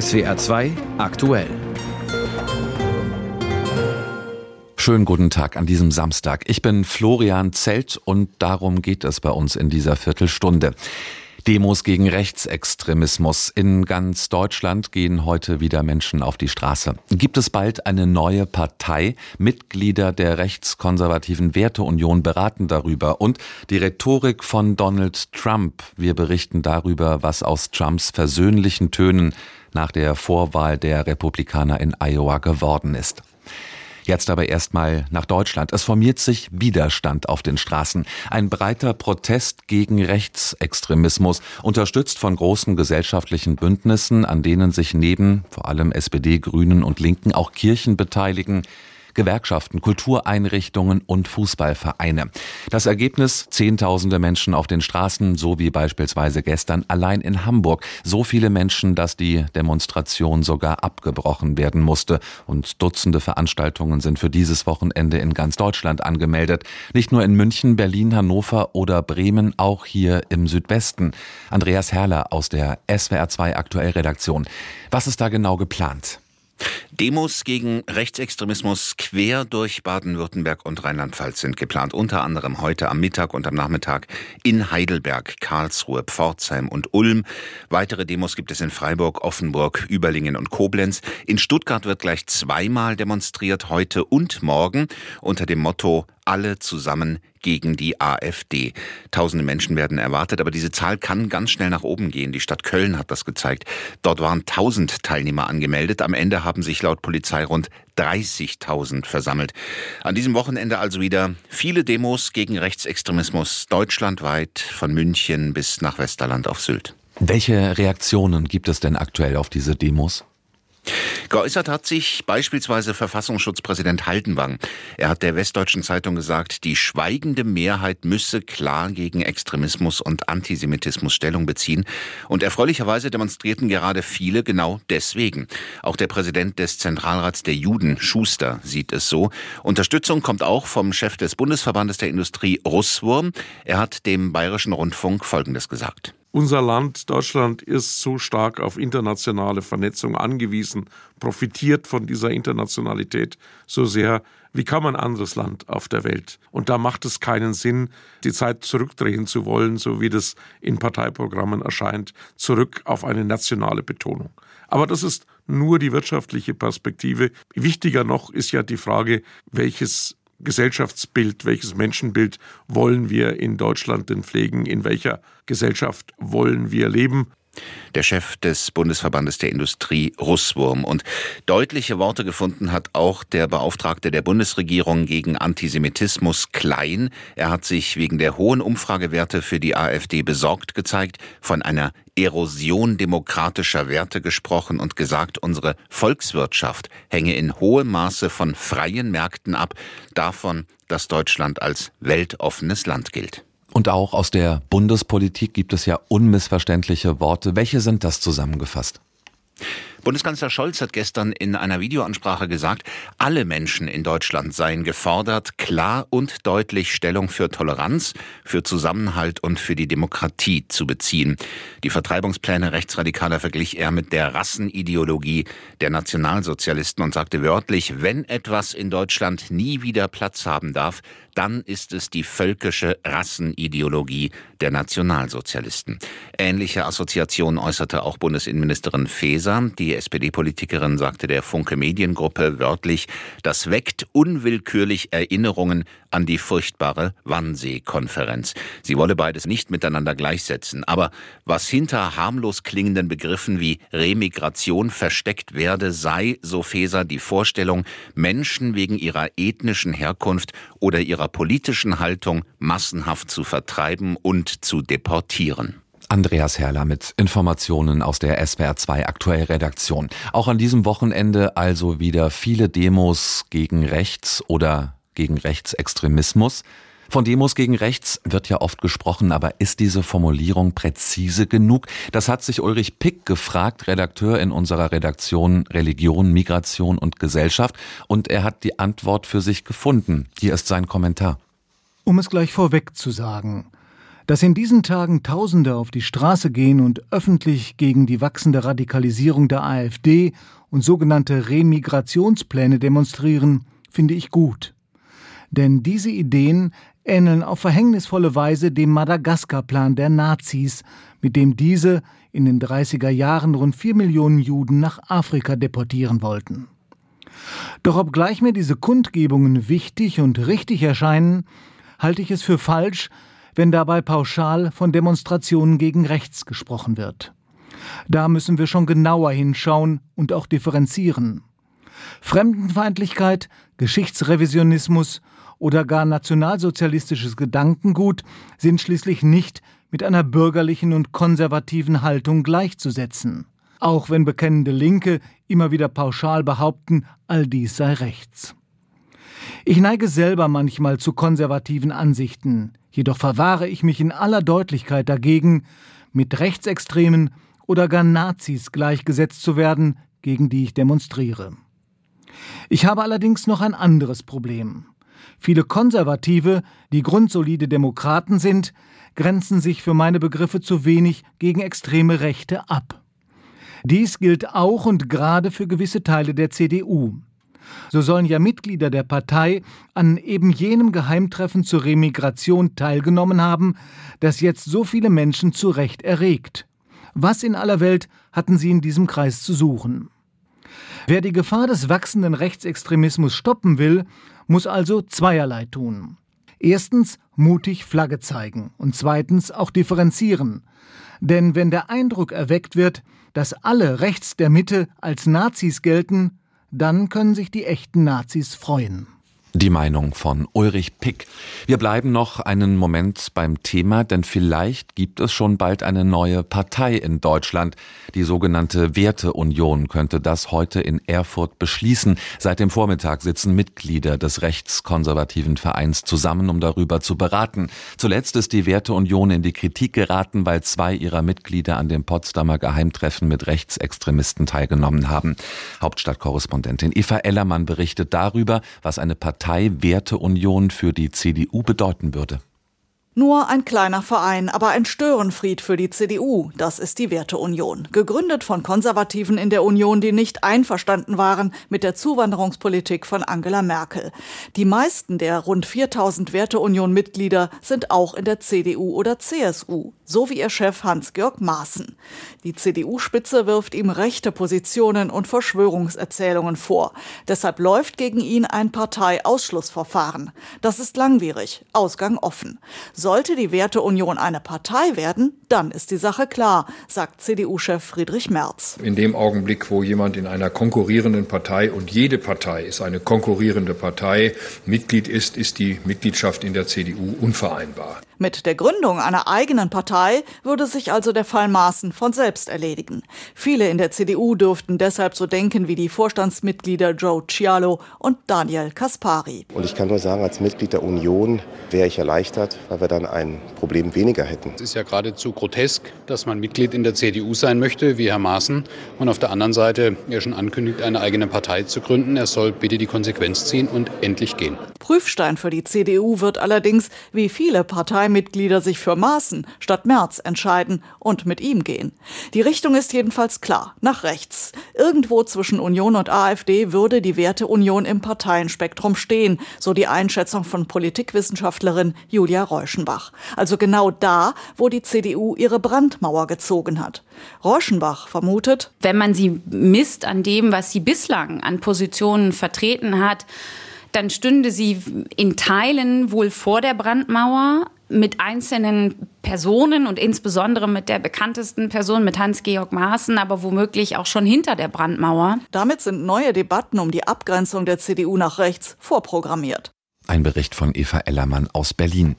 SWR 2 aktuell. Schönen guten Tag an diesem Samstag. Ich bin Florian Zelt und darum geht es bei uns in dieser Viertelstunde. Demos gegen Rechtsextremismus. In ganz Deutschland gehen heute wieder Menschen auf die Straße. Gibt es bald eine neue Partei? Mitglieder der rechtskonservativen Werteunion beraten darüber. Und die Rhetorik von Donald Trump. Wir berichten darüber, was aus Trumps versöhnlichen Tönen nach der Vorwahl der Republikaner in Iowa geworden ist. Jetzt aber erstmal nach Deutschland. Es formiert sich Widerstand auf den Straßen. Ein breiter Protest gegen Rechtsextremismus, unterstützt von großen gesellschaftlichen Bündnissen, an denen sich neben vor allem SPD, Grünen und Linken auch Kirchen beteiligen. Gewerkschaften, Kultureinrichtungen und Fußballvereine. Das Ergebnis Zehntausende Menschen auf den Straßen, so wie beispielsweise gestern allein in Hamburg. So viele Menschen, dass die Demonstration sogar abgebrochen werden musste. Und Dutzende Veranstaltungen sind für dieses Wochenende in ganz Deutschland angemeldet. Nicht nur in München, Berlin, Hannover oder Bremen, auch hier im Südwesten. Andreas Herrler aus der SWR 2 Aktuell Redaktion. Was ist da genau geplant? Demos gegen Rechtsextremismus quer durch Baden-Württemberg und Rheinland-Pfalz sind geplant, unter anderem heute am Mittag und am Nachmittag in Heidelberg, Karlsruhe, Pforzheim und Ulm. Weitere Demos gibt es in Freiburg, Offenburg, Überlingen und Koblenz. In Stuttgart wird gleich zweimal demonstriert, heute und morgen, unter dem Motto alle zusammen gegen die AfD. Tausende Menschen werden erwartet, aber diese Zahl kann ganz schnell nach oben gehen. Die Stadt Köln hat das gezeigt. Dort waren tausend Teilnehmer angemeldet. Am Ende haben sich laut Polizei rund 30.000 versammelt. An diesem Wochenende also wieder viele Demos gegen Rechtsextremismus deutschlandweit, von München bis nach Westerland auf Sylt. Welche Reaktionen gibt es denn aktuell auf diese Demos? Geäußert hat sich beispielsweise Verfassungsschutzpräsident Haldenwang. Er hat der Westdeutschen Zeitung gesagt, die schweigende Mehrheit müsse klar gegen Extremismus und Antisemitismus Stellung beziehen. Und erfreulicherweise demonstrierten gerade viele genau deswegen. Auch der Präsident des Zentralrats der Juden, Schuster, sieht es so. Unterstützung kommt auch vom Chef des Bundesverbandes der Industrie, Russwurm. Er hat dem Bayerischen Rundfunk Folgendes gesagt. Unser Land, Deutschland, ist so stark auf internationale Vernetzung angewiesen, profitiert von dieser Internationalität so sehr wie kaum ein anderes Land auf der Welt. Und da macht es keinen Sinn, die Zeit zurückdrehen zu wollen, so wie das in Parteiprogrammen erscheint, zurück auf eine nationale Betonung. Aber das ist nur die wirtschaftliche Perspektive. Wichtiger noch ist ja die Frage, welches Gesellschaftsbild, welches Menschenbild wollen wir in Deutschland denn pflegen, in welcher Gesellschaft wollen wir leben der Chef des Bundesverbandes der Industrie Russwurm. Und deutliche Worte gefunden hat auch der Beauftragte der Bundesregierung gegen Antisemitismus Klein. Er hat sich wegen der hohen Umfragewerte für die AfD besorgt gezeigt, von einer Erosion demokratischer Werte gesprochen und gesagt, unsere Volkswirtschaft hänge in hohem Maße von freien Märkten ab, davon, dass Deutschland als weltoffenes Land gilt. Und auch aus der Bundespolitik gibt es ja unmissverständliche Worte. Welche sind das zusammengefasst? Bundeskanzler Scholz hat gestern in einer Videoansprache gesagt, alle Menschen in Deutschland seien gefordert, klar und deutlich Stellung für Toleranz, für Zusammenhalt und für die Demokratie zu beziehen. Die Vertreibungspläne Rechtsradikaler verglich er mit der Rassenideologie der Nationalsozialisten und sagte wörtlich, wenn etwas in Deutschland nie wieder Platz haben darf, dann ist es die völkische Rassenideologie der Nationalsozialisten. Ähnliche Assoziationen äußerte auch Bundesinnenministerin Faeser. Die SPD-Politikerin sagte der Funke Mediengruppe wörtlich, das weckt unwillkürlich Erinnerungen an die furchtbare Wannsee-Konferenz. Sie wolle beides nicht miteinander gleichsetzen. Aber was hinter harmlos klingenden Begriffen wie Remigration versteckt werde, sei, so Faeser, die Vorstellung, Menschen wegen ihrer ethnischen Herkunft oder ihrer politischen Haltung massenhaft zu vertreiben und zu deportieren. Andreas Herrler mit Informationen aus der SWR 2 Aktuell Redaktion. Auch an diesem Wochenende also wieder viele Demos gegen Rechts oder gegen Rechtsextremismus. Von Demos gegen rechts wird ja oft gesprochen, aber ist diese Formulierung präzise genug? Das hat sich Ulrich Pick gefragt, Redakteur in unserer Redaktion Religion, Migration und Gesellschaft, und er hat die Antwort für sich gefunden. Hier ist sein Kommentar. Um es gleich vorweg zu sagen, Dass in diesen Tagen Tausende auf die Straße gehen und öffentlich gegen die wachsende Radikalisierung der AfD und sogenannte Remigrationspläne demonstrieren, finde ich gut. Denn diese Ideen ähneln auf verhängnisvolle Weise dem Madagaskar-Plan der Nazis, mit dem diese in den 30er Jahren rund vier Millionen Juden nach Afrika deportieren wollten. Doch obgleich mir diese Kundgebungen wichtig und richtig erscheinen, halte ich es für falsch, wenn dabei pauschal von Demonstrationen gegen rechts gesprochen wird. Da müssen wir schon genauer hinschauen und auch differenzieren. Fremdenfeindlichkeit, Geschichtsrevisionismus oder gar nationalsozialistisches Gedankengut sind schließlich nicht mit einer bürgerlichen und konservativen Haltung gleichzusetzen, auch wenn bekennende Linke immer wieder pauschal behaupten, all dies sei rechts. Ich neige selber manchmal zu konservativen Ansichten, jedoch verwahre ich mich in aller Deutlichkeit dagegen, mit Rechtsextremen oder gar Nazis gleichgesetzt zu werden, gegen die ich demonstriere. Ich habe allerdings noch ein anderes Problem. Viele Konservative, die grundsolide Demokraten sind, grenzen sich für meine Begriffe zu wenig gegen extreme Rechte ab. Dies gilt auch und gerade für gewisse Teile der CDU. So sollen ja Mitglieder der Partei an eben jenem Geheimtreffen zur Remigration teilgenommen haben, das jetzt so viele Menschen zu Recht erregt. Was in aller Welt hatten sie in diesem Kreis zu suchen? Wer die Gefahr des wachsenden Rechtsextremismus stoppen will, muss also zweierlei tun. Erstens mutig Flagge zeigen und zweitens auch differenzieren. Denn wenn der Eindruck erweckt wird, dass alle rechts der Mitte als Nazis gelten, dann können sich die echten Nazis freuen. Die Meinung von Ulrich Pick. Wir bleiben noch einen Moment beim Thema, denn vielleicht gibt es schon bald eine neue Partei in Deutschland. Die sogenannte Werteunion könnte das heute in Erfurt beschließen. Seit dem Vormittag sitzen Mitglieder des rechtskonservativen Vereins zusammen, um darüber zu beraten. Zuletzt ist die Werteunion in die Kritik geraten, weil zwei ihrer Mitglieder an dem Potsdamer Geheimtreffen mit Rechtsextremisten teilgenommen haben. Hauptstadtkorrespondentin Eva Ellermann berichtet darüber, was eine Partei Partei-Werteunion für die CDU bedeuten würde. Nur ein kleiner Verein, aber ein Störenfried für die CDU. Das ist die Werteunion. Gegründet von Konservativen in der Union, die nicht einverstanden waren mit der Zuwanderungspolitik von Angela Merkel. Die meisten der rund 4000 Werteunion-Mitglieder sind auch in der CDU oder CSU, so wie ihr Chef Hans-Georg Maaßen. Die CDU-Spitze wirft ihm rechte Positionen und Verschwörungserzählungen vor. Deshalb läuft gegen ihn ein Parteiausschlussverfahren. Das ist langwierig, Ausgang offen. Sollte die Werteunion eine Partei werden, dann ist die Sache klar, sagt CDU-Chef Friedrich Merz. In dem Augenblick, wo jemand in einer konkurrierenden Partei und jede Partei ist eine konkurrierende Partei, Mitglied ist, ist die Mitgliedschaft in der CDU unvereinbar. Mit der Gründung einer eigenen Partei würde sich also der Fall Maaßen von selbst erledigen. Viele in der CDU dürften deshalb so denken wie die Vorstandsmitglieder Joe Cialo und Daniel Kaspari. Und ich kann nur sagen, als Mitglied der Union wäre ich erleichtert, weil wir dann ein Problem weniger hätten. Es ist ja geradezu grotesk, dass man Mitglied in der CDU sein möchte, wie Herr Maaßen, und auf der anderen Seite er schon ankündigt, eine eigene Partei zu gründen. Er soll bitte die Konsequenz ziehen und endlich gehen. Prüfstein für die CDU wird allerdings, wie viele Parteimitglieder sich für Maaßen statt Merz entscheiden und mit ihm gehen. Die Richtung ist jedenfalls klar, nach rechts. Irgendwo zwischen Union und AfD würde die Werteunion im Parteienspektrum stehen, so die Einschätzung von Politikwissenschaftlerin Julia Reuschenbach. Also genau da, wo die CDU ihre Brandmauer gezogen hat. Reuschenbach vermutet, wenn man sie misst an dem, was sie bislang an Positionen vertreten hat, dann stünde sie in Teilen wohl vor der Brandmauer mit einzelnen Personen und insbesondere mit der bekanntesten Person, mit Hans-Georg Maaßen, aber womöglich auch schon hinter der Brandmauer. Damit sind neue Debatten um die Abgrenzung der CDU nach rechts vorprogrammiert. Ein Bericht von Eva Ellermann aus Berlin.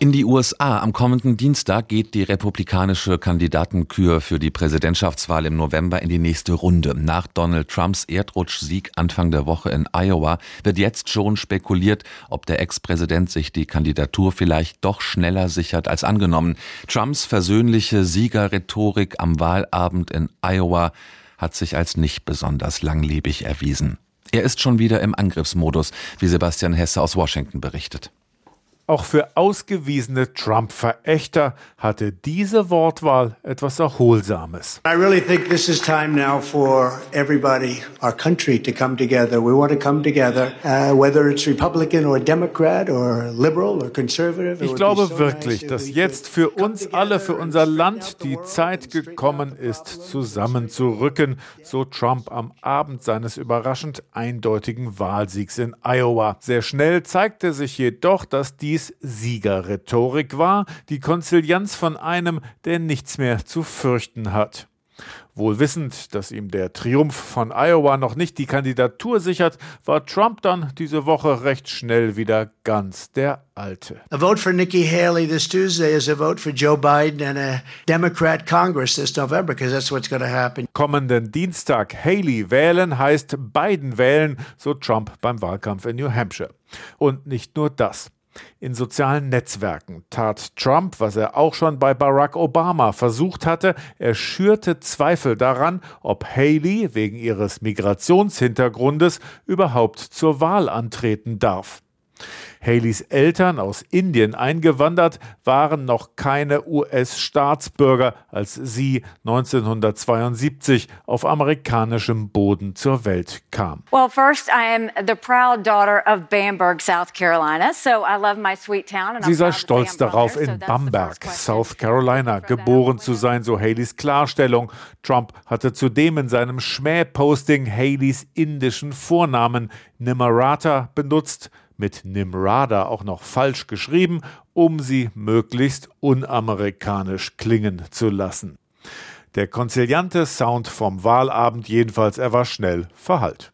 In die USA am kommenden Dienstag geht die republikanische Kandidatenkür für die Präsidentschaftswahl im November in die nächste Runde. Nach Donald Trumps Erdrutschsieg Anfang der Woche in Iowa wird jetzt schon spekuliert, ob der Ex-Präsident sich die Kandidatur vielleicht doch schneller sichert als angenommen. Trumps versöhnliche Siegerrhetorik am Wahlabend in Iowa hat sich als nicht besonders langlebig erwiesen. Er ist schon wieder im Angriffsmodus, wie Sebastian Hesse aus Washington berichtet. Auch für ausgewiesene Trump-Verächter hatte diese Wortwahl etwas Erholsames. I really think this is time now for everybody, our country, to come together. We want to come together, uh, whether it's Republican or Democrat or liberal or conservative. Ich glaube wirklich, dass jetzt für uns alle, für unser Land die Zeit gekommen ist, zusammenzurücken, so Trump am Abend seines überraschend eindeutigen Wahlsiegs in Iowa. Sehr schnell zeigte sich jedoch, dass dies dies Siegerrhetorik war, die Konzilianz von einem, der nichts mehr zu fürchten hat. Wohl wissend, dass ihm der Triumph von Iowa noch nicht die Kandidatur sichert, war Trump dann diese Woche recht schnell wieder ganz der Alte. A vote for Nikki Haley this Tuesday is a vote for Joe Biden and a Democrat Congress this November, because that's what's going to happen. Kommenden Dienstag Haley wählen heißt Biden wählen, so Trump beim Wahlkampf in New Hampshire. Und nicht nur das. In sozialen Netzwerken tat Trump, was er auch schon bei Barack Obama versucht hatte, er schürte Zweifel daran, ob Haley wegen ihres Migrationshintergrundes überhaupt zur Wahl antreten darf. Haleys Eltern aus Indien eingewandert, waren noch keine US-Staatsbürger, als sie 1972 auf amerikanischem Boden zur Welt kam. Well, first I am the proud daughter of Bamberg, South Carolina, so I love my sweet town. Sie sei stolz darauf, in Bamberg, South Carolina, geboren zu sein, so Haleys Klarstellung. Trump hatte zudem in seinem Schmähposting Haleys indischen Vornamen Nimarata benutzt mit Nimrada auch noch falsch geschrieben, um sie möglichst unamerikanisch klingen zu lassen. Der konziliante Sound vom Wahlabend jedenfalls, er war schnell verhallt.